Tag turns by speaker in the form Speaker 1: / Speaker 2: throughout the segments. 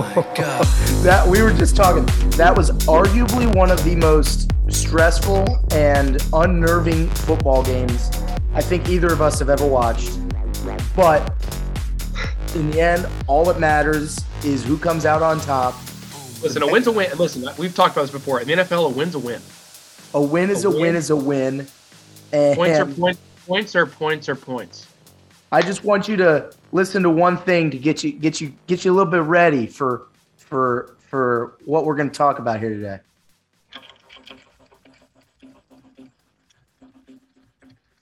Speaker 1: Oh that we were just talking. That was arguably one of the most stressful and unnerving football games I think either of us have ever watched. But in the end, all that matters is who comes out on top.
Speaker 2: Listen, a win's a win. Listen, we've talked about this before. In the NFL, a win's a win.
Speaker 1: A win is a, win. is a win. And
Speaker 2: Points are points. Points are points are points.
Speaker 1: I just want you to listen to one thing to get you get you get you a little bit ready for for for what we're going to talk about here today.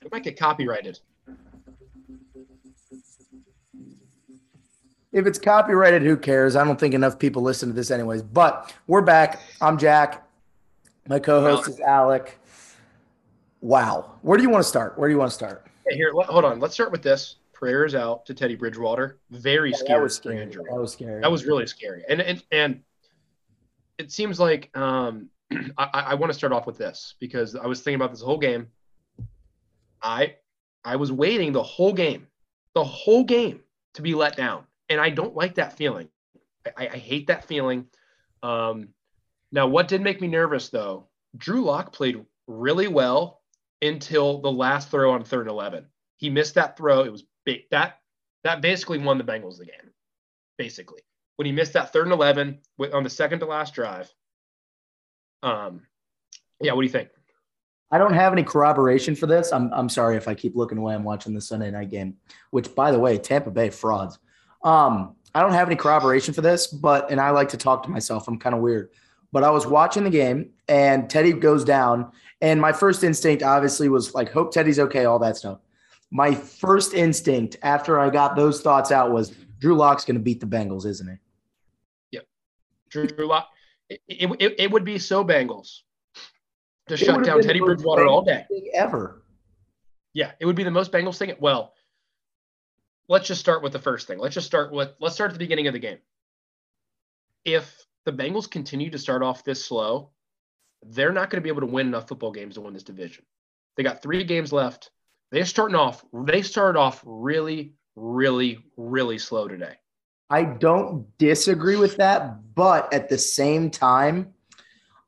Speaker 2: It might get copyrighted.
Speaker 1: If it's copyrighted, who cares? I don't think enough people listen to this anyways. But we're back. I'm Jack. My co-host is Alec. Wow. Where do you want to start? Where do you want to start?
Speaker 2: Hey, here, hold on. Let's start with this. Prayers out to Teddy Bridgewater. Very
Speaker 1: Yeah,
Speaker 2: scary.
Speaker 1: that was scary.
Speaker 2: injury.
Speaker 1: That was scary.
Speaker 2: That was really scary. And and and it seems like um, I, I want to start off with this because I was thinking about this whole game. I I was waiting the whole game, the whole game to be let down, and I don't like that feeling. I, I hate that feeling. Um, now, what did make me nervous though? Drew Lock played really well until the last throw on third and eleven. He missed that throw. It was big. That that basically won the Bengals the game. Basically, when he missed that third and eleven with, on the second to last drive. Um, yeah. What do you think?
Speaker 1: I don't have any corroboration for this. I'm I'm sorry if I keep looking away. I'm watching the Sunday night game, which by the way, Tampa Bay frauds. Um, I don't have any corroboration for this, but and I like to talk to myself. I'm kind of weird. But I was watching the game and Teddy goes down, and my first instinct obviously was like, hope Teddy's okay, all that stuff. My first instinct after I got those thoughts out was Drew Lock's going to beat the Bengals, isn't it? Yep.
Speaker 2: Drew Lock. It, it, it, would be so Bengals to
Speaker 1: It
Speaker 2: shut down Teddy Bridgewater all day.
Speaker 1: Ever.
Speaker 2: Yeah, it would be the most Bengals thing. Well, let's just start with the first thing. Let's just start with let's start at the beginning of the game. If the Bengals continue to start off this slow, they're not going to be able to win enough football games to win this division. They got three games left. They're starting off. They started off really, really, really slow today.
Speaker 1: I don't disagree with that, but at the same time,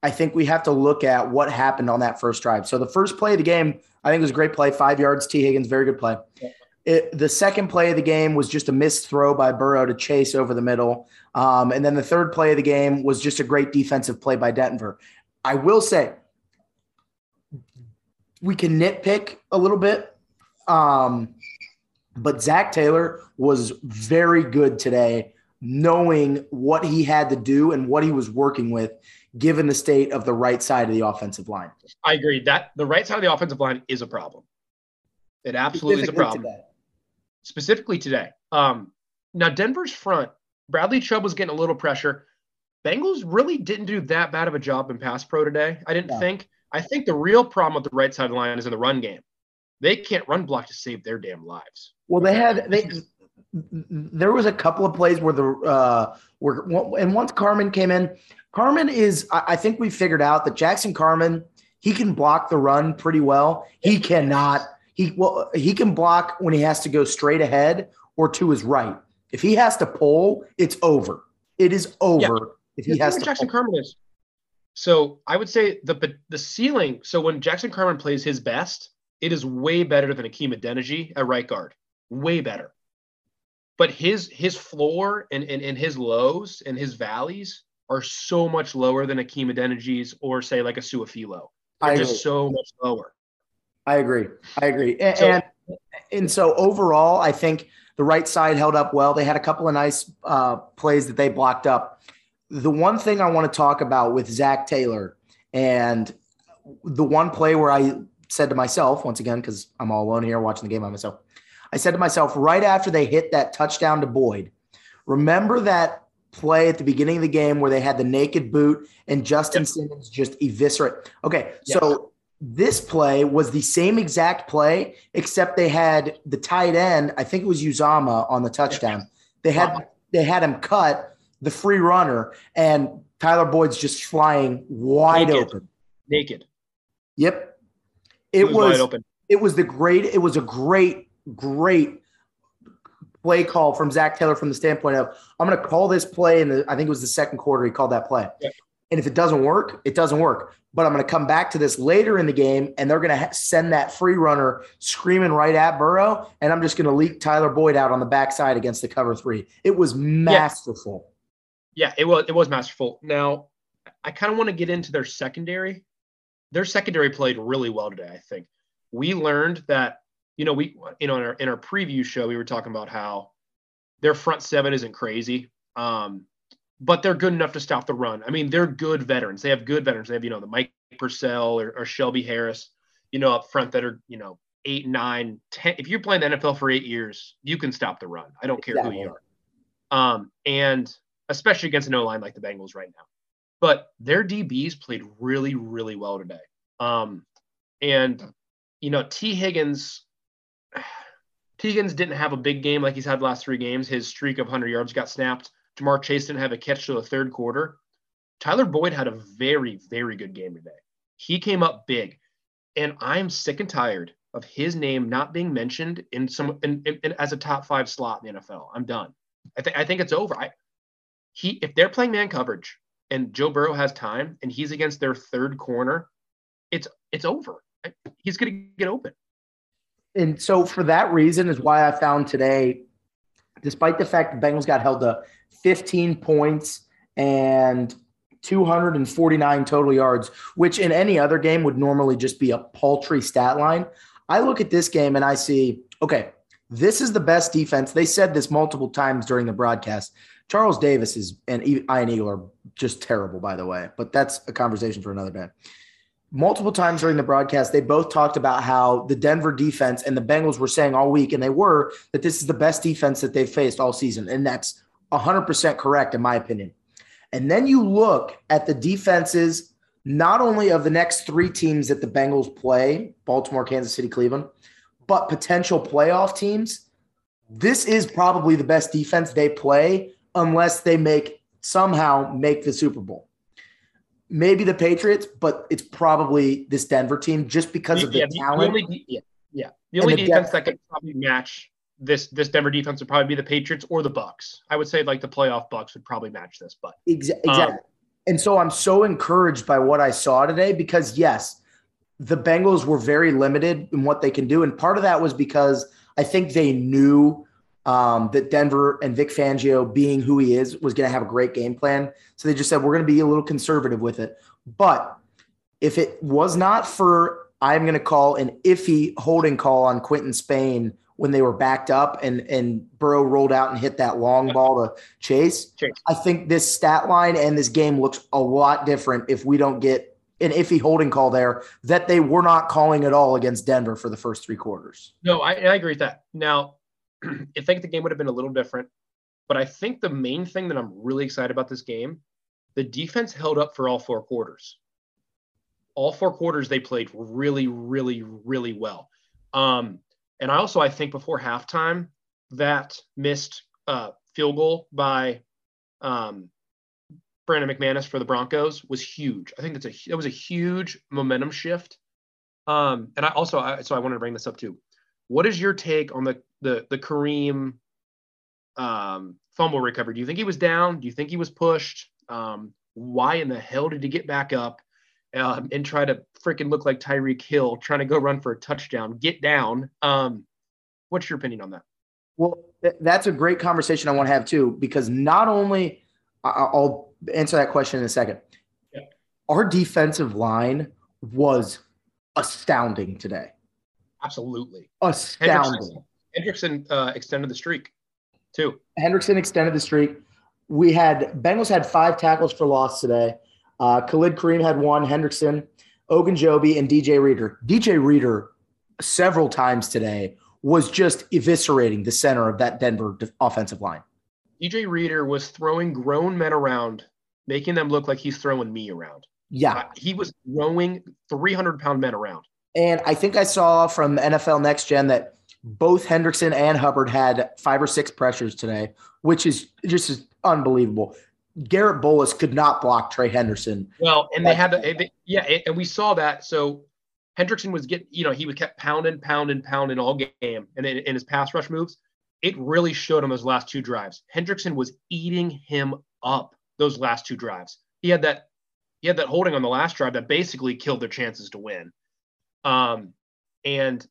Speaker 1: I think we have to look at what happened on that first drive. So the first play of the game, I think was a great play, five yards. Tee Higgins, very good play. It, the second play of the game was just a missed throw by Burrow to Chase over the middle, um, and then the third play of the game was just a great defensive play by Denver. I will say we can nitpick a little bit. Um, but Zach Taylor was very good today, knowing what he had to do and what he was working with, given the state of the right side of the offensive line.
Speaker 2: I agree that the right side of the offensive line is a problem. It absolutely is a problem.
Speaker 1: today.
Speaker 2: Specifically today. Um, now Denver's front, Bradley Chubb was getting a little pressure. Bengals really didn't do that bad of a job in pass pro today. I didn't
Speaker 1: No.
Speaker 2: think. I think the real problem with the right side of the line is in the run game. They can't run block to save their damn lives.
Speaker 1: Well, they had they. There was a couple of plays where the uh, where and once Carman came in, Carman is. I I think we figured out that Jackson Carman he can block the run pretty well. He cannot. He well he can block when he has to go straight ahead or to his right. If he has to pull, it's over. It is over if he has to.
Speaker 2: Jackson
Speaker 1: pull.
Speaker 2: Carman is. So I would say the the ceiling. So when Jackson Carman plays his best, it is way better than Hakeem Adeniji at right guard. Way better. But his his floor and, and, and his lows and his valleys are so much lower than Hakeem Adeniji's or say like a Su'a-Filo. They're just so much lower.
Speaker 1: I agree. I agree. And, so, and, and so overall, I think the right side held up well. They had a couple of nice uh, plays that they blocked up. The one thing I want to talk about with Zach Taylor and the one play where I said to myself, once again, because I'm all alone here watching the game by myself, I said to myself right after they hit that touchdown to Boyd, remember that play at the beginning of the game where they had the naked boot and Justin yep. Simmons just eviscerate. Okay, yes. so this play was the same exact play, except they had the tight end. I think it was Uzomah on the touchdown. They had they had him cut the free runner, and Tyler Boyd's just flying wide
Speaker 2: naked.
Speaker 1: open.
Speaker 2: Naked.
Speaker 1: Yep. It, it was, was it was the great. It was a great, great play call from Zach Taylor from the standpoint of I'm going to call this play in the. I think it was the second quarter. He called that play. Yep. And if it doesn't work, it doesn't work. But I'm going to come back to this later in the game, and they're going to send that free runner screaming right at Burrow, and I'm just going to leak Tyler Boyd out on the backside against the cover three. It was masterful.
Speaker 2: Yeah, yeah it was. It was masterful. Now, I kind of want to get into their secondary. Their secondary played really well today. I think we learned that you know we you know in our in our preview show we were talking about how their front seven isn't crazy. Um, but they're good enough to stop the run. I mean, they're good veterans. They have good veterans. They have, you know, the Mike Purcell or, or Shelby Harris, you know, up front that are, you know, eight, nine, ten. If you're playing the NFL for eight years, you can stop the run. I don't care exactly. who you are. Um, and especially against an O line like the Bengals right now. But their DBs played really, really well today. Um, and you know, Tee Higgins, Tee Higgins didn't have a big game like he's had the last three games. His streak of 100 yards got snapped. Ja'Marr Chase didn't have a catch to the third quarter. Tyler Boyd had a very, very good game today. He came up big. And I'm sick and tired of his name not being mentioned in some in, in, in, as a top five slot in the NFL. I'm done. I think I think it's over. I he if they're playing man coverage and Joe Burrow has time and he's against their third corner, it's it's over. He's going to get open.
Speaker 1: And so for that reason is why I found today, despite the fact the Bengals got held to 15 points and 249 total yards, which in any other game would normally just be a paltry stat line. I look at this game and I see, okay, this is the best defense. They said this multiple times during the broadcast. Charles Davis is and Ian Eagle are just terrible, by the way, but that's a conversation for another day. Multiple times during the broadcast, they both talked about how the Denver defense and the Bengals were saying all week, and they were, that this is the best defense that they've faced all season. And that's 100% correct, in my opinion. And then you look at the defenses, not only of the next three teams that the Bengals play Baltimore, Kansas City, Cleveland, but potential playoff teams. This is probably the best defense they play unless they make somehow make the Super Bowl. Maybe the Patriots, but it's probably this Denver team just because of the,
Speaker 2: yeah,
Speaker 1: talent.
Speaker 2: The only, yeah, yeah. The only the defense depth. that could probably match this this Denver defense would probably be the Patriots or the Bucks. I would say like the playoff Bucks would probably match this, but
Speaker 1: exactly. Um, and so I'm so encouraged by what I saw today because yes, the Bengals were very limited in what they can do, and part of that was because I think they knew um, that Denver and Vic Fangio, being who he is, was going to have a great game plan. So they just said we're going to be a little conservative with it. But if it was not for I'm going to call an iffy holding call on Quinton Spain when they were backed up and and Burrow rolled out and hit that long ball to Chase. Chase. I think this stat line and this game looks a lot different if we don't get an iffy holding call there that they were not calling at all against Denver for the first three quarters.
Speaker 2: No, I, I agree with that. Now, I think the game would have been a little different, but I think the main thing that I'm really excited about this game, the defense held up for all four quarters. All four quarters they played really, really, really well. Um, and I also I think before halftime that missed uh, field goal by um, Brandon McManus for the Broncos was huge. I think that's a that was a huge momentum shift. Um, and I also I, so I wanted to bring this up too. What is your take on the the the Kareem um, fumble recovery? Do you think he was down? Do you think he was pushed? Um, why in the hell did he get back up um, and try to freaking look like Tyreek Hill trying to go run for a touchdown? Get down. Um, what's your opinion on that?
Speaker 1: Well, that's a great conversation I want to have too, because not only I'll answer that question in a second. Yeah. Our defensive line was astounding today.
Speaker 2: Absolutely.
Speaker 1: Astounding.
Speaker 2: Hendrickson, Hendrickson uh, extended the streak too.
Speaker 1: Hendrickson extended the streak. We had Bengals had five tackles for loss today. Uh, Khalid Kareem had one. Hendrickson, Ogunjobi, and DJ Reader. DJ Reader several times today was just eviscerating the center of that Denver offensive line.
Speaker 2: DJ Reader was throwing grown men around, making them look like he's throwing me around.
Speaker 1: Yeah. Uh,
Speaker 2: he was throwing 300 pound men around.
Speaker 1: And I think I saw from NFL Next Gen that both Hendrickson and Hubbard had five or six pressures today, which is just unbelievable. Garrett Bolles could not block Trey Henderson.
Speaker 2: Well, and they had to, yeah, and we saw that. So Hendrickson was getting, you know, he was kept pounding, pounding, pounding all game, and in, in his pass rush moves, it really showed on those last two drives. Hendrickson was eating him up those last two drives. He had that, he had that holding on the last drive that basically killed their chances to win. Um, and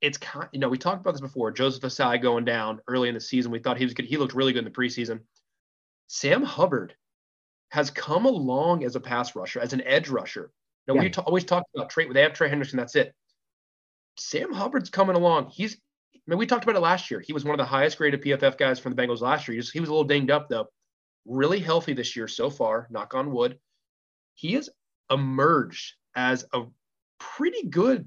Speaker 2: it's kind, you know, we talked about this before. Joseph Ossai going down early in the season. We thought he was good. He looked really good in the preseason. Sam Hubbard has come along as a pass rusher, as an edge rusher. Now yeah. we t- always talk about Trey. They have Trey Henderson. That's it. Sam Hubbard's coming along. He's. I mean, we talked about it last year. He was one of the highest graded PFF guys from the Bengals last year. He was, he was a little dinged up though. Really healthy this year so far. Knock on wood. He has emerged as a pretty good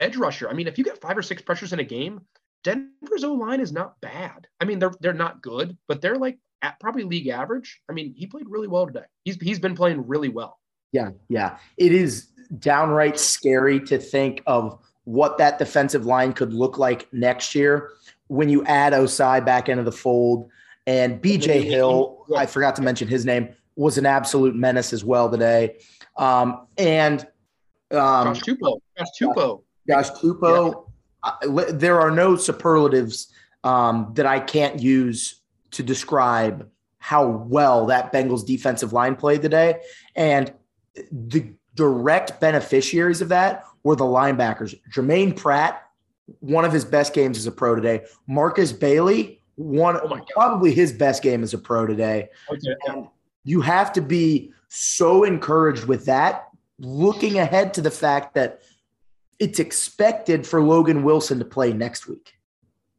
Speaker 2: edge rusher. I mean, if you get five or six pressures in a game, Denver's O line is not bad. I mean, they're they're not good, but they're like at probably league average. I mean, he played really well today. He's he's been playing really well.
Speaker 1: Yeah, yeah. It is downright scary to think of what that defensive line could look like next year when you add Ossai back into the fold. And BJ Hill, I forgot to mention his name, was an absolute menace as well today. Um, and um,
Speaker 2: Josh Tupou. Josh Tupou.
Speaker 1: Josh Tupou. Yeah. there are no superlatives um, that I can't use to describe how well that Bengals defensive line played today. And the direct beneficiaries of that were the linebackers. Germaine Pratt, one of his best games as a pro today. Markus Bailey, one oh probably his best game as a pro today. Okay. you have to be so encouraged with that, looking ahead to the fact that it's expected for Logan Wilson to play next week.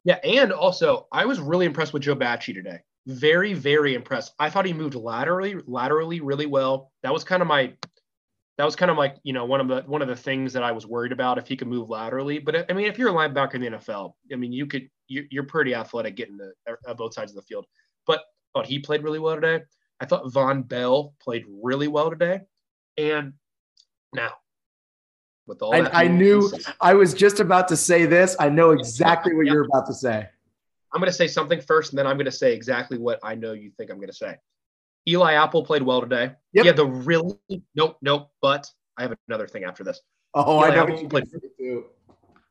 Speaker 2: Yeah, and also I was really impressed with Joe Bachie today. Very, very impressed. I thought he moved laterally, laterally really well. That was kind of my that was kind of like you know one of the one of the things that I was worried about if he could move laterally. But I mean, if you're a linebacker in the NFL, I mean, you could you're, pretty athletic getting the uh, both sides of the field. But I thought he played really well today. I thought Vonn Bell played really well today. And now
Speaker 1: with all I, I knew I was just about to say this. I know exactly what you're about to say.
Speaker 2: I'm going to say something first, and then I'm going to say exactly what I know you think I'm going to say. Eli Apple played well today. Yep. Yeah, the really nope, nope. But I have another thing after this.
Speaker 1: Oh, Eli I know
Speaker 2: Apple played,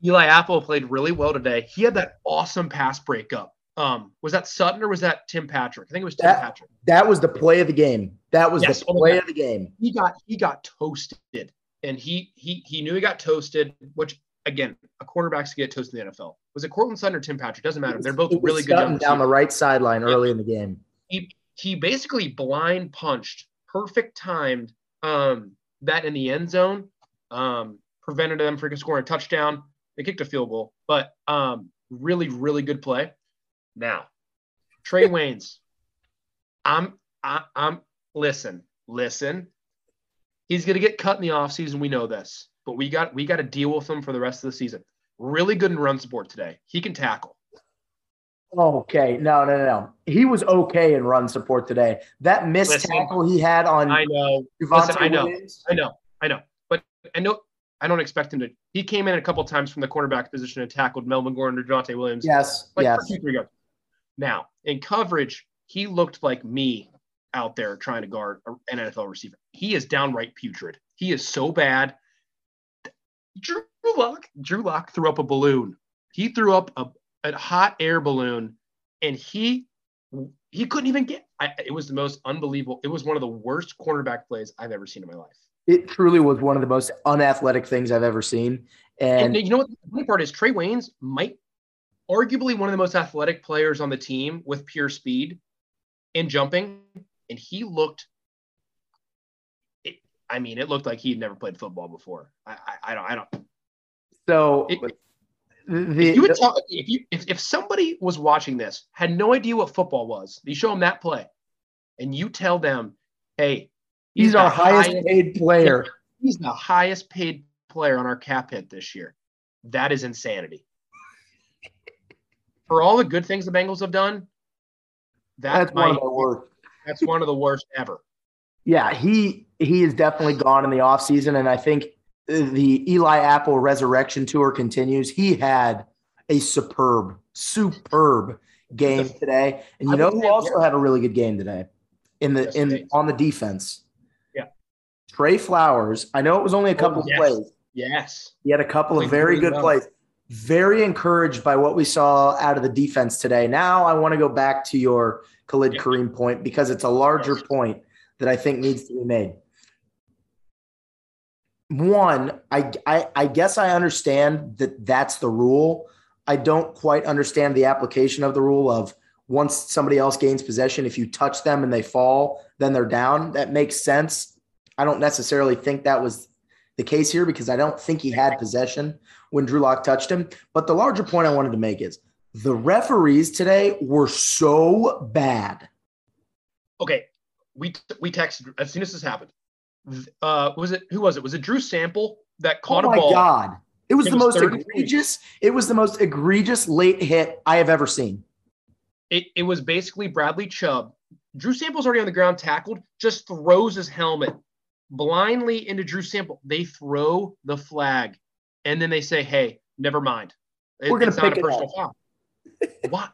Speaker 2: Eli Apple played really well today. He had that awesome pass breakup. Um, was that Sutton or was that Tim Patrick? I think it was Tim
Speaker 1: that,
Speaker 2: Patrick.
Speaker 1: That was the play of the game. That was yes, the oh play of the game.
Speaker 2: He got he got toasted and he he he knew he got toasted. Which again, a quarterback's get toasted in the NFL. Was it Courtland Sutton or Tim Patrick? Doesn't matter. They're both really good.
Speaker 1: Down the right sideline yeah. early in the game.
Speaker 2: He he basically blind punched, perfect timed um, that in the end zone, um, prevented them from scoring a touchdown. They kicked a field goal, but um, really really good play. Now, Trae Waynes, I'm I, am i am listen listen He's going to get cut in the offseason. We know this, but we got we got to deal with him for the rest of the season. Really good in run support today. He can tackle.
Speaker 1: Okay, no, no, no. He was okay in run support today. That missed Listen, tackle he had on.
Speaker 2: I know. Listen, I know. Williams. I know. I know. But I know. I don't expect him to. He came in a couple times from the cornerback position and tackled Melvin Gordon or Jonte Williams.
Speaker 1: Yes.
Speaker 2: Like
Speaker 1: yes.
Speaker 2: Two, three yards. Now in coverage, he looked like me out there trying to guard an NFL receiver. He is downright putrid. He is so bad. Drew Lock, Drew Lock threw up a balloon. He threw up a, a hot air balloon, and he he couldn't even get. I, it was the most unbelievable. It was one of the worst cornerback plays I've ever seen in my life.
Speaker 1: It truly was one of the most unathletic things I've ever seen. And,
Speaker 2: and you know what the funny part is? Trae Waynes might arguably one of the most athletic players on the team with pure speed and jumping, and he looked. It, I mean, it looked like he'd never played football before. I, I, I don't. I don't.
Speaker 1: So
Speaker 2: It-
Speaker 1: the,
Speaker 2: if you would tell, if you if, if somebody was watching this had no idea what football was, you show them that play, and you tell them, "Hey,
Speaker 1: he's
Speaker 2: the
Speaker 1: our highest paid player.
Speaker 2: He's the highest paid player on our cap hit this year. That is insanity. For all the good things the Bengals have done, that
Speaker 1: That's one of the worst.
Speaker 2: that's one of the worst ever.
Speaker 1: Yeah, he he is definitely gone in the offseason. And I think the Eli Apple resurrection tour continues. He had a superb, superb game today. And you know who also had a really good game today in the in on the defense?
Speaker 2: Yeah.
Speaker 1: Trey Flowers. I know it was only a oh, couple
Speaker 2: Oh, yes.
Speaker 1: of plays.
Speaker 2: Yes.
Speaker 1: He had a couple of very good plays. Very encouraged by what we saw out of the defense today. Now I want to go back to your Khalid
Speaker 2: Yeah.
Speaker 1: Kareem point because it's a larger point that I think needs to be made. One, I, I I guess I understand that that's the rule. I don't quite understand the application of the rule of once somebody else gains possession, if you touch them and they fall, then they're down. That makes sense. I don't necessarily think that was the case here because I don't think he had possession when Drew Lock touched him. But the larger point I wanted to make is the referees today were so bad.
Speaker 2: Okay. We we texted as soon as this happened. Uh, was it who was it? Was it Drew Sample that caught
Speaker 1: oh
Speaker 2: a
Speaker 1: my
Speaker 2: ball?
Speaker 1: God. It was
Speaker 2: It
Speaker 1: the
Speaker 2: was
Speaker 1: most egregious. It was the most egregious late hit I have ever seen.
Speaker 2: It, it was basically Bradley Chubb. Drew Sample's already on the ground tackled, just throws his helmet blindly into Drew Sample. They throw the flag and then they say, hey, never mind. It-
Speaker 1: We're
Speaker 2: it's not
Speaker 1: pick
Speaker 2: a personal foul. what?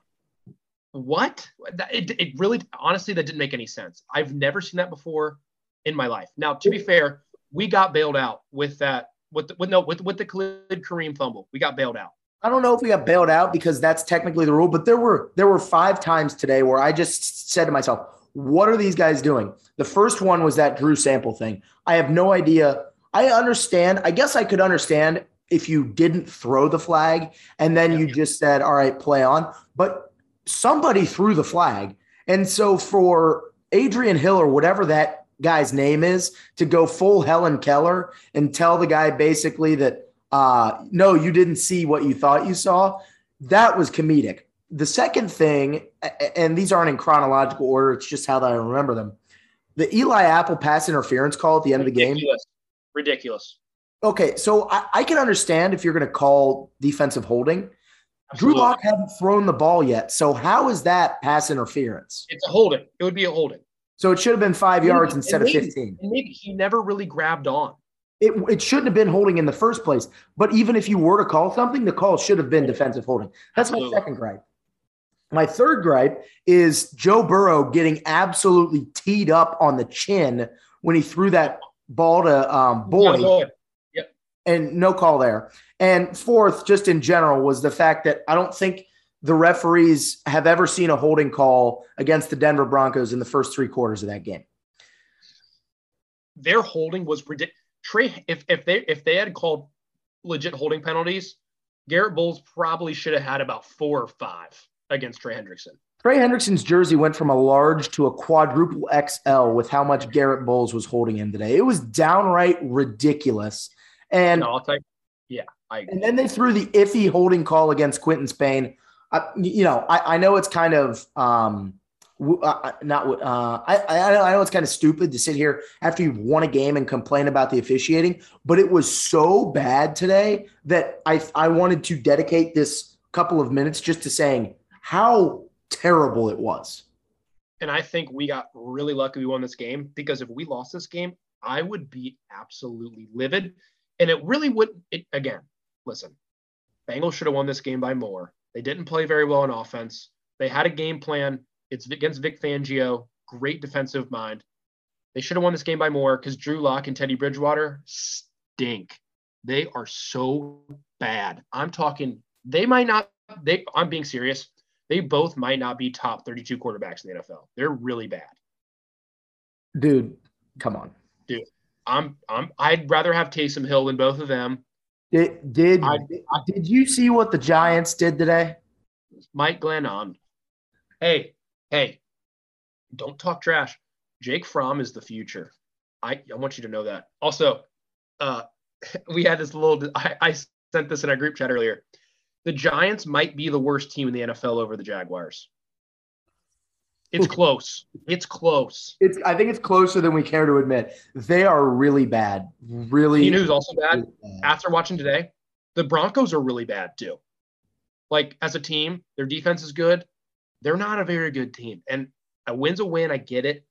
Speaker 2: What? It, it really, honestly, that didn't make any sense. I've never seen that before in my life. Now, to be fair, we got bailed out with that, with, the, with no, with, with the Khalid Kareem fumble. We got bailed out.
Speaker 1: I don't know if we got bailed out because that's technically the rule, but there were there were five times today where I just said to myself, "What are these guys doing?" The first one was that Drew Sample thing. I have no idea. I understand. I guess I could understand if you didn't throw the flag and then you just said, "All right, play on." But somebody threw the flag, and so for Adrian Hill or whatever that guy's name is to go full Helen Keller and tell the guy basically that uh, no, you didn't see what you thought you saw. That was comedic. The second thing, and these aren't in chronological order, it's just how that I remember them. The Eli Apple pass interference call at the end of the game.
Speaker 2: Ridiculous.
Speaker 1: Okay, so I, I can understand if you're going to call defensive holding. Drew
Speaker 2: Absolutely.
Speaker 1: Lock hadn't thrown the ball yet. So how is that pass interference?
Speaker 2: It's a holding. It would be a holding.
Speaker 1: So it should have been five
Speaker 2: Maybe-
Speaker 1: yards instead
Speaker 2: and
Speaker 1: of 15.
Speaker 2: And maybe he never really grabbed on.
Speaker 1: It, it shouldn't have been holding in the first place. But even if you were to call something, the call should have been defensive holding. That's my second gripe. My third gripe is Joe Burrow getting absolutely teed up on the chin when he threw that ball to um, Boyd. And no call there. And fourth, just in general, was the fact that I don't think the referees have ever seen a holding call against the Denver Broncos in the first three quarters of that game.
Speaker 2: Their holding was ridiculous. Trey, if if they if they had called legit holding penalties, Garrett Bolles probably should have had about four or five against Trey Hendrickson.
Speaker 1: Trey Hendrickson's jersey went from a large to a quadruple XL with how much Garrett Bolles was holding him today. It was downright ridiculous. And
Speaker 2: no, I'll you. Yeah, I
Speaker 1: and then they threw the iffy holding call against Quinton Spain. I, you know, I, I know it's kind of um, w- uh, not. Uh, I, I I know it's kind of stupid to sit here after you've won a game and complain about the officiating, but it was so bad today that I I wanted to dedicate this couple of minutes just to saying how terrible it was.
Speaker 2: and I think we got really lucky we won this game because if we lost this game, I would be absolutely livid. And it really would it again, listen, Bengals should have won this game by more. They didn't play very well in offense. They had a game plan. It's against Vic Fangio, great defensive mind. They should have won this game by more because Drew Lock and Teddy Bridgewater stink. They are so bad. I'm talking, they might not, they I'm being serious. they both might not be top 32 quarterbacks in the NFL. They're really bad.
Speaker 1: Dude, come on.
Speaker 2: Dude, I'm I'm I'd rather have Taysom Hill than both of them.
Speaker 1: Did did
Speaker 2: I-
Speaker 1: did you see what the Giants did today?
Speaker 2: Mike Glennon. Hey, hey, don't talk trash. Jake Fromm is the future. I, I want you to know that. Also, uh, we had this little, I, I sent this in our group chat earlier. The Giants might be the worst team in the NFL over the Jaguars. It's close. It's close.
Speaker 1: It's I think it's closer than we care to admit. They are really bad. Really
Speaker 2: You know who's also bad?
Speaker 1: really bad.
Speaker 2: After watching today, the Broncos are really bad too. Like as a team, their defense is good. They're not a very good team. And a win's a win. I get it.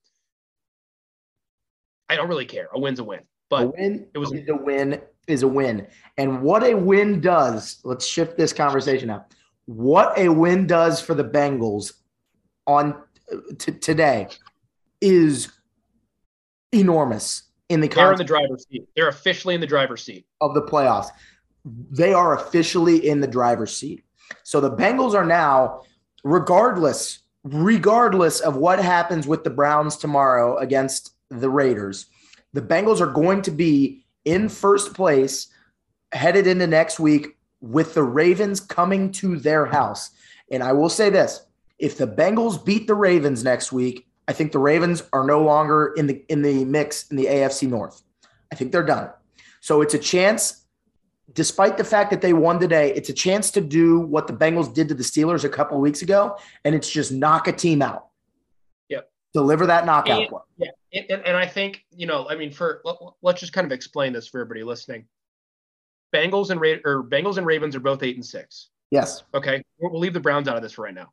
Speaker 2: I don't really care. A win's a win. But a
Speaker 1: win
Speaker 2: it was-
Speaker 1: a win is a win. And what a win does, let's shift this conversation up. What a win does for the Bengals on t- today is enormous in the
Speaker 2: they're in the driver's seat. They're officially in the driver's seat.
Speaker 1: of the playoffs. They are officially in the driver's seat. So the Bengals are now, regardless, regardless of what happens with the Browns tomorrow against the Raiders, the Bengals are going to be in first place headed into next week with the Ravens coming to their house. And I will say this if the Bengals beat the Ravens next week, I think the Ravens are no longer in the in the mix in the AFC North. I think they're done. So it's a chance, despite the fact that they won today, it's a chance to do what the Bengals did to the Steelers a couple of weeks ago, and it's just knock a team out.
Speaker 2: Yep.
Speaker 1: Deliver that knockout.
Speaker 2: And-. Yeah. And, and, I think, you know, I mean, for let, let's just kind of explain this for everybody listening. Bengals and Ra- or Bengals and Ravens are both eight and six.
Speaker 1: Yes.
Speaker 2: Okay. We'll, we'll leave the Browns out of this for right now.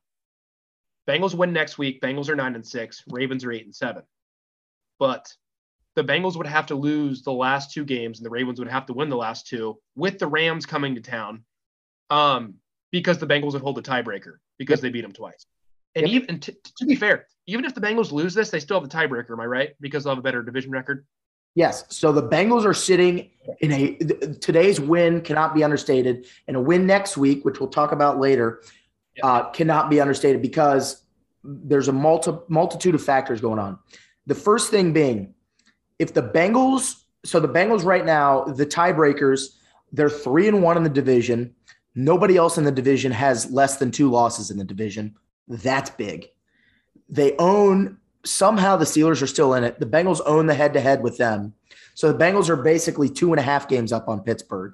Speaker 2: Bengals win next week. Bengals are nine and six. Ravens are eight and seven. But the Bengals would have to lose the last two games, and the Ravens would have to win the last two, with the Rams coming to town, um, because the Bengals would hold the tiebreaker because they beat them twice. And
Speaker 1: Yep.
Speaker 2: even and t- to be fair, even if the Bengals lose this, they still have the tiebreaker. Am I right? Because they'll have a better division record.
Speaker 1: Yes. So the Bengals are sitting in a today's win cannot be understated, and a win next week, which we'll talk about later, Uh, cannot be understated because there's a multi- multitude of factors going on. The first thing being, if the Bengals, so the Bengals right now, the tiebreakers, they're three and one in the division. Nobody else in the division has less than two losses in the division. That's big. They own somehow the Steelers are still in it. The Bengals own the head to head with them. So the Bengals are basically two and a half games up on Pittsburgh.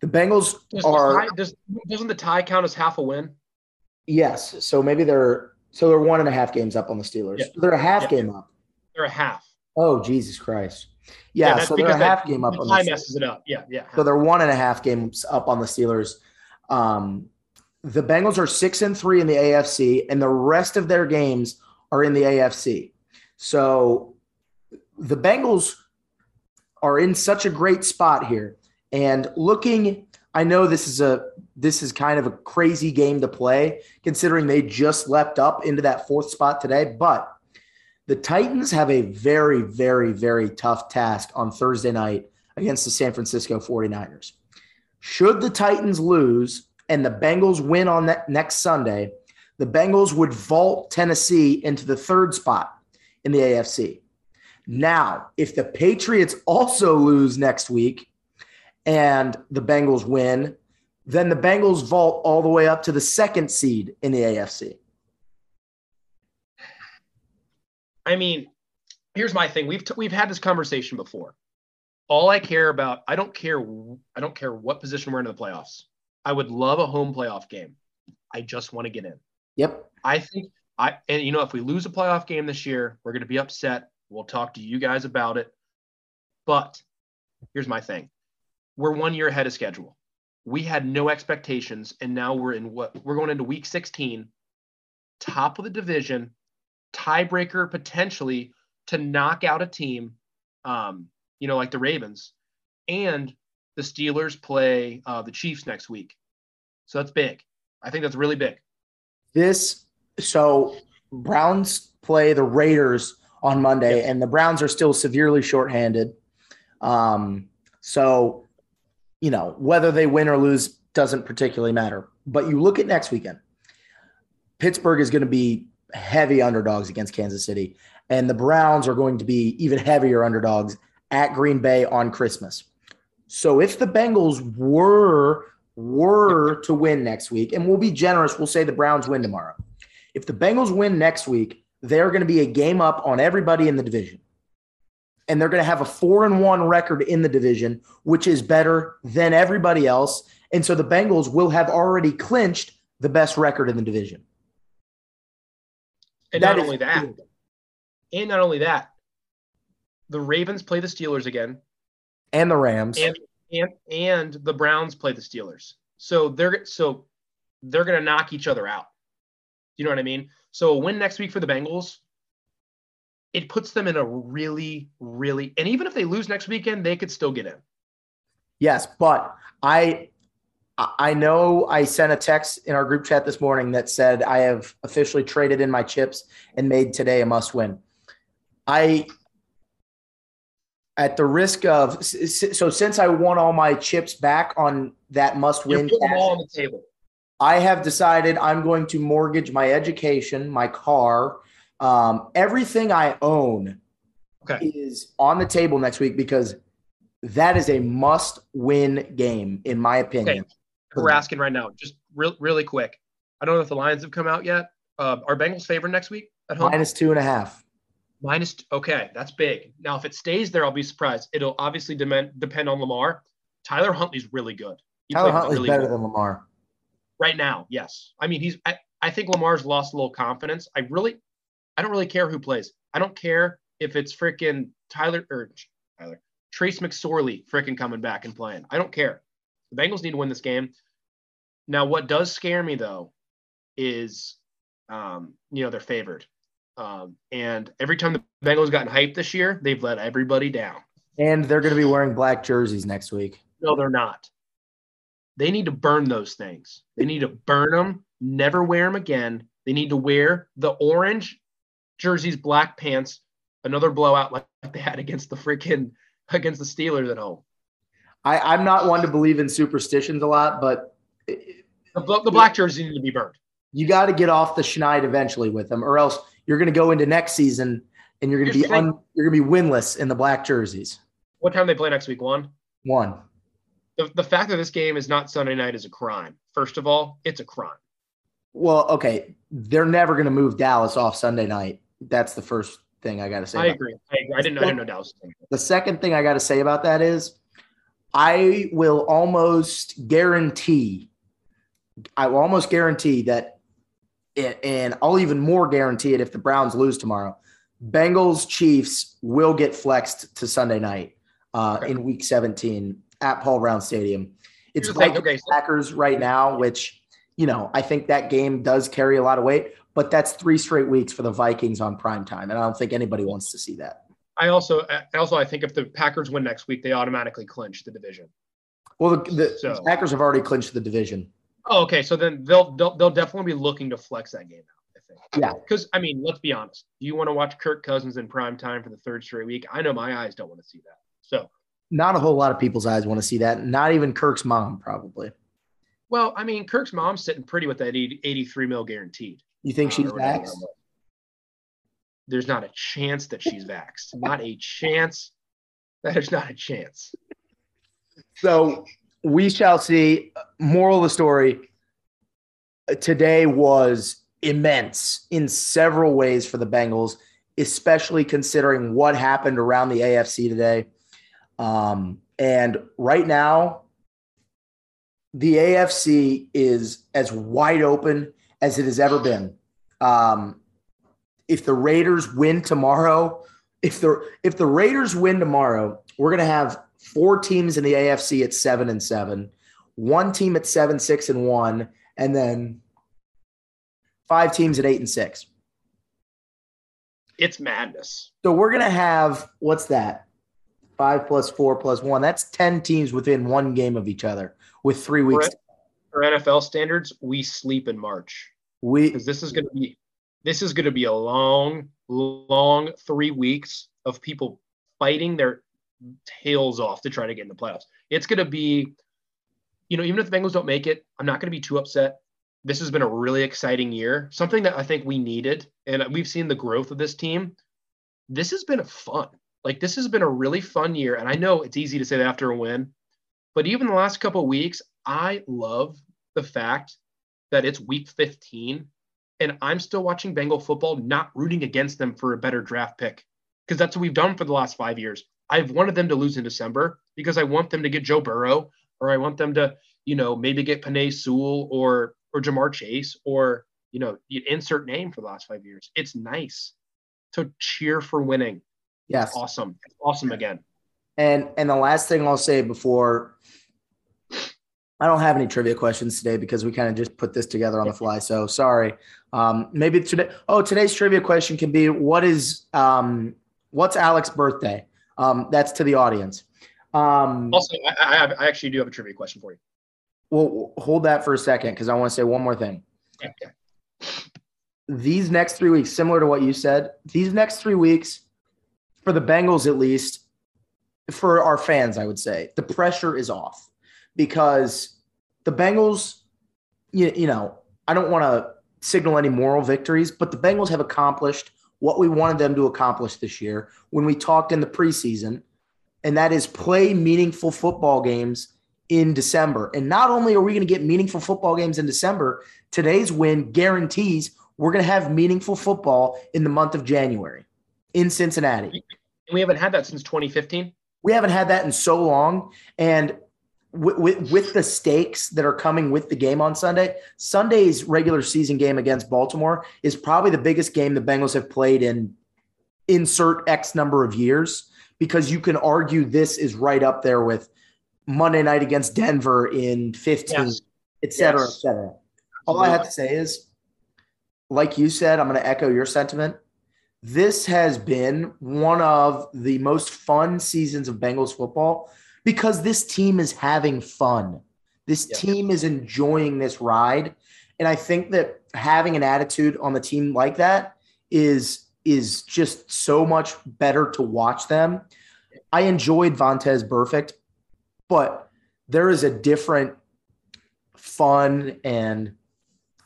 Speaker 1: The Bengals
Speaker 2: Does,
Speaker 1: are
Speaker 2: the tie, does, doesn't the tie count as half a win?
Speaker 1: yes. So maybe they're so they're one and a half games up on the Steelers.
Speaker 2: Yeah.
Speaker 1: They're a half
Speaker 2: Yeah.
Speaker 1: game up.
Speaker 2: They're a half.
Speaker 1: Oh Jesus Christ! Yeah,
Speaker 2: that's
Speaker 1: so they're a half game up
Speaker 2: the
Speaker 1: on
Speaker 2: tie
Speaker 1: the
Speaker 2: messes it up. Yeah, yeah.
Speaker 1: So they're one and a half games up on the Steelers. Um, the Bengals are six and three in the AFC, and the rest of their games are in the AFC. So the Bengals are in such a great spot here. And looking, I know this is a this is kind of a crazy game to play, considering they just leapt up into that fourth spot today. But the Titans have a very, very, very tough task on Thursday night against the San Francisco 49ers. Should the Titans lose and the Bengals win on that next Sunday, the Bengals would vault Tennessee into the third spot in the AFC. Now, if the Patriots also lose next week and the Bengals win, then the Bengals vault all the way up to the second seed in the AFC.
Speaker 2: I mean, here's my thing. We've t- we've had this conversation before. All I care about, I don't care. I don't care what position we're in the playoffs. I would love a home playoff game. I just want to get in.
Speaker 1: Yep.
Speaker 2: I think I and you know if we lose a playoff game this year, we're going to be upset. We'll talk to you guys about it. But here's my thing. We're 1 year ahead of schedule. We had no expectations and now we're in what we're going into week 16, top of the division, tiebreaker potentially to knock out a team um, you know like the Ravens and the Steelers play uh, the Chiefs next week. So that's big. I think that's really big.
Speaker 1: This so Browns play the Raiders on Monday,
Speaker 2: Yep.
Speaker 1: and the Browns are still severely shorthanded. Um, so you know whether they win or lose doesn't particularly matter. But you look at next weekend. Pittsburgh is going to be heavy underdogs against Kansas City, and the Browns are going to be even heavier underdogs at Green Bay on Christmas. So if the Bengals were were to win next week, and we'll be generous, we'll say the Browns win tomorrow. If the Bengals win next week, they're going to be a game up on everybody in the division. And they're going to have a four and one record in the division, which is better than everybody else. And so the Bengals will have already clinched the best record in the division.
Speaker 2: And that not only that, cool. and not only that, the Ravens play the Steelers again,
Speaker 1: and the Rams,
Speaker 2: and and and the Browns play the Steelers. So they're so they're going to knock each other out. You know what I mean? So a win next week for the Bengals, it puts them in a really, really, and even if they lose next weekend, they could still get in.
Speaker 1: Yes, but I I know I sent a text in our group chat this morning that said I have officially traded in my chips and made today a must win. I at the risk of so since I won all my chips back on that must win,
Speaker 2: all on the table.
Speaker 1: I have decided I'm going to mortgage my education, my car, um, everything I own
Speaker 2: okay.
Speaker 1: is on the table next week because that is a must win game, in my opinion. Okay.
Speaker 2: We're asking right now, just real, really quick. I don't know if the Lions have come out yet. Uh, are Bengals favored next week
Speaker 1: at home? Minus two and a half.
Speaker 2: Minus okay, that's big. Now, if it stays there, I'll be surprised. It'll obviously depend depend on Lamar. Tyler Huntley's really good.
Speaker 1: He Tyler Huntley's really better good. than Lamar
Speaker 2: right now. Yes, I mean he's. I, I think Lamar's lost a little confidence. I really, I don't really care who plays. I don't care if it's freaking Tyler or Tyler Trace McSorley freaking coming back and playing. I don't care. The Bengals need to win this game. Now, what does scare me though is, um, you know, they're favored. Um, and every time the Bengals gotten hyped this year, they've let everybody down.
Speaker 1: And they're going to be wearing black jerseys next week.
Speaker 2: No, they're not. They need to burn those things. They need to burn them, never wear them again. They need to wear the orange jerseys, black pants, another blowout like they had against the freaking against the Steelers at home.
Speaker 1: I, I'm not one to believe in superstitions a lot, but
Speaker 2: the, the black jerseys need to be burned.
Speaker 1: You got to get off the schneid eventually with them, or else you're going to go into next season and you're going to be un, you're going to be winless in the black jerseys.
Speaker 2: What time they play next week? One.
Speaker 1: One.
Speaker 2: The, the fact that this game is not Sunday night is a crime. First of all, it's a crime.
Speaker 1: Well, okay, they're never going to move Dallas off Sunday night. That's the first thing I got to say.
Speaker 2: I agree. I agree. I didn't. I didn't know Dallas.
Speaker 1: The second thing I got to say about that is, I will almost guarantee. I will almost guarantee that and I'll even more guarantee it if the Browns lose tomorrow. Bengals Chiefs will get flexed to Sunday night uh, okay. in Week 17 at Paul Brown Stadium. It's like okay. Packers right now, which you know I think that game does carry a lot of weight, but that's three straight weeks for the Vikings on prime time, and I don't think anybody wants to see that.
Speaker 2: I also, also, I think if the Packers win next week, they automatically clinch the division.
Speaker 1: Well, the, the, so. the Packers have already clinched the division.
Speaker 2: Oh, okay. So then they'll, they'll they'll definitely be looking to flex that game out. I think.
Speaker 1: Yeah.
Speaker 2: Because I mean, let's be honest. Do you want to watch Kirk Cousins in prime time for the third straight week? I know my eyes don't want to see that. So.
Speaker 1: Not a whole lot of people's eyes want to see that. Not even Kirk's mom, probably.
Speaker 2: Well, I mean, Kirk's mom's sitting pretty with that 80, 83 mil guaranteed.
Speaker 1: You think she's vaxxed?
Speaker 2: There's not a chance that she's vaxxed. Not a chance. That is not a chance.
Speaker 1: So we shall see. Moral of the story today was immense in several ways for the Bengals, especially considering what happened around the AFC today. Um, and right now, the AFC is as wide open as it has ever been. Um, if the Raiders win tomorrow, if the if the Raiders win tomorrow, we're gonna have four teams in the AFC at seven and seven, one team at seven, six and one, and then five teams at eight and six.
Speaker 2: It's madness.
Speaker 1: So we're gonna have what's that? Five plus four plus one. That's ten teams within one game of each other with three weeks.
Speaker 2: For, for NFL standards, we sleep in March.
Speaker 1: We
Speaker 2: because this is gonna be this is gonna be a long, long three weeks of people fighting their tails off to try to get in the playoffs. It's going to be, you know, even if the Bengals don't make it, I'm not going to be too upset this has been a really exciting year, something that I think we needed. And we've seen the growth of this team. This has been fun. Like this has been a really fun year. And I know it's easy to say that after a win, but even the last couple of weeks, I love the fact that it's week 15 and I'm still watching Bengal football, not rooting against them for a better draft pick. Because that's what we've done for the last five years. I've wanted them to lose in December because I want them to get Joe Burrow or I want them to, you know, maybe get Penei Sewell or or Ja'Marr Chase or you know, insert name for the last five years. It's nice to cheer for winning.
Speaker 1: Yes.
Speaker 2: It's awesome. It's awesome again.
Speaker 1: And and the last thing I'll say before I don't have any trivia questions today because we kind of just put this together on the fly. So sorry. Um, maybe today. Oh, today's trivia question can be what is um, what's Alex's birthday? Um, that's to the audience. Um,
Speaker 2: also, I, I, have, I actually do have a trivia question for you.
Speaker 1: Well, hold that for a second because I want to say one more thing.
Speaker 2: Okay.
Speaker 1: These next three weeks, similar to what you said, these next three weeks, for the Bengals at least, for our fans, I would say, the pressure is off because the Bengals, you, you know, I don't want to signal any moral victories, but the Bengals have accomplished what we wanted them to accomplish this year when we talked in the preseason, and that is play meaningful football games in December. And not only are we going to get meaningful football games in December, today's win guarantees we're going to have meaningful football in the month of January in Cincinnati.
Speaker 2: We haven't had that since 2015.
Speaker 1: We haven't had that in so long. And with, with, with, the stakes that are coming with the game on Sunday, Sunday's regular season game against Baltimore is probably the biggest game the Bengals have played in insert X number of years because you can argue this is right up there with Monday night against Denver in 15, yes. et cetera, yes. et cetera. All I have to say is, like you said, I'm going to echo your sentiment. This has been one of the most fun seasons of Bengals football because this team is having fun. This yes. team is enjoying this ride. And I think that having an attitude on the team like that is is just so much better to watch them. I enjoyed Vontaze Burfict but there is a different fun and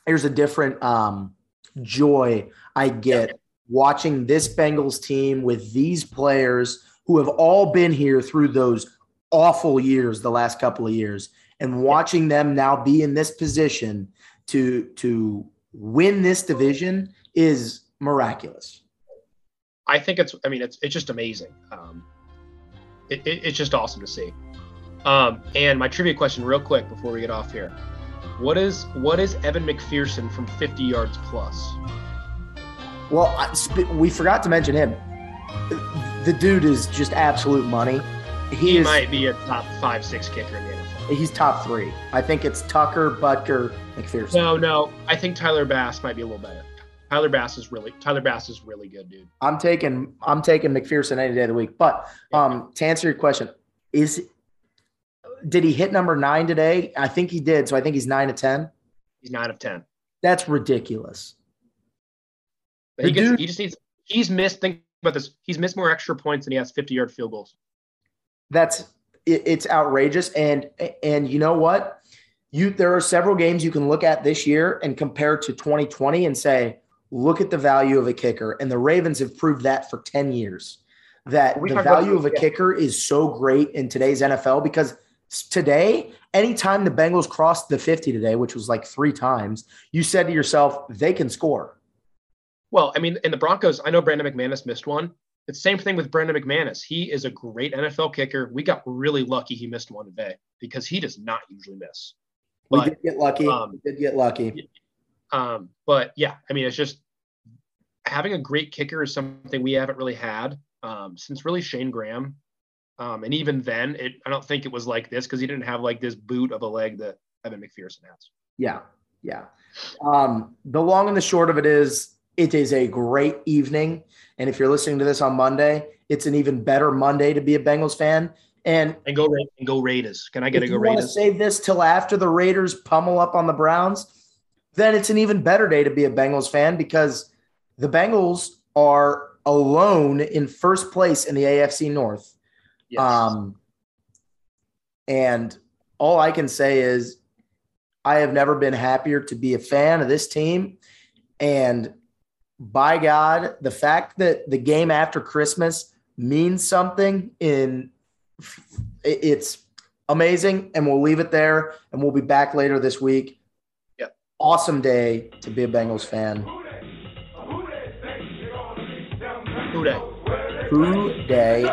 Speaker 1: there's a different um, joy I get watching this Bengals team with these players who have all been here through those awful years the last couple of years and watching them now be in this position to to win this division is miraculous.
Speaker 2: I think it's I mean it's it's just amazing. Um, it, it, it's just awesome to see. Um, and my trivia question, real quick, before we get off here, what is what is Evan McPherson from 50 yards plus?
Speaker 1: Well, I, we forgot to mention him. The dude is just absolute money.
Speaker 2: He, he is, might be a top five, six kicker in the NFL.
Speaker 1: He's top three. I think it's Tucker, Butker, McPherson.
Speaker 2: No, no. I think Tyler Bass might be a little better. Tyler Bass is really Tyler Bass is really good, dude.
Speaker 1: I'm taking I'm taking McPherson any day of the week. But um, to answer your question, is did he hit number nine today? I think he did. So I think he's nine to 10.
Speaker 2: He's nine of 10.
Speaker 1: That's ridiculous.
Speaker 2: He, gets, dude, he just needs, he's missed, think about this. He's missed more extra points than he has 50 yard field goals.
Speaker 1: That's, it, it's outrageous. And, and you know what? You, there are several games you can look at this year and compare to 2020 and say, look at the value of a kicker. And the Ravens have proved that for 10 years that we the value of a kicker is so great in today's NFL because today, anytime the Bengals crossed the 50 today, which was like three times, you said to yourself, they can score.
Speaker 2: Well, I mean, in the Broncos, I know Brandon McManus missed one. It's the same thing with Brandon McManus. He is a great NFL kicker. We got really lucky he missed one today because he does not usually miss.
Speaker 1: But, we did get lucky. Um, we did get lucky.
Speaker 2: Um, but yeah, I mean, it's just having a great kicker is something we haven't really had um, since really Shayne Graham. Um, and even then, it I don't think it was like this because he didn't have like this boot of a leg that Evan McPherson has.
Speaker 1: Yeah, yeah. Um, the long and the short of it is, it is a great evening, and if you're listening to this on Monday, it's an even better Monday to be a Bengals fan. And
Speaker 2: and go and go Raiders. Can I get
Speaker 1: a
Speaker 2: go Raiders?
Speaker 1: Want to save this till after the Raiders pummel up on the Browns? Then it's an even better day to be a Bengals fan because the Bengals are alone in first place in the AFC North Yes. Um, and all I can say is I have never been happier to be a fan of this team. And by God, the fact that the game after Christmas means something in it's amazing. And we'll leave it there and we'll be back later this week.
Speaker 2: Yep.
Speaker 1: Awesome day to be a Bengals fan.
Speaker 2: Who Dey?
Speaker 1: Who Dey?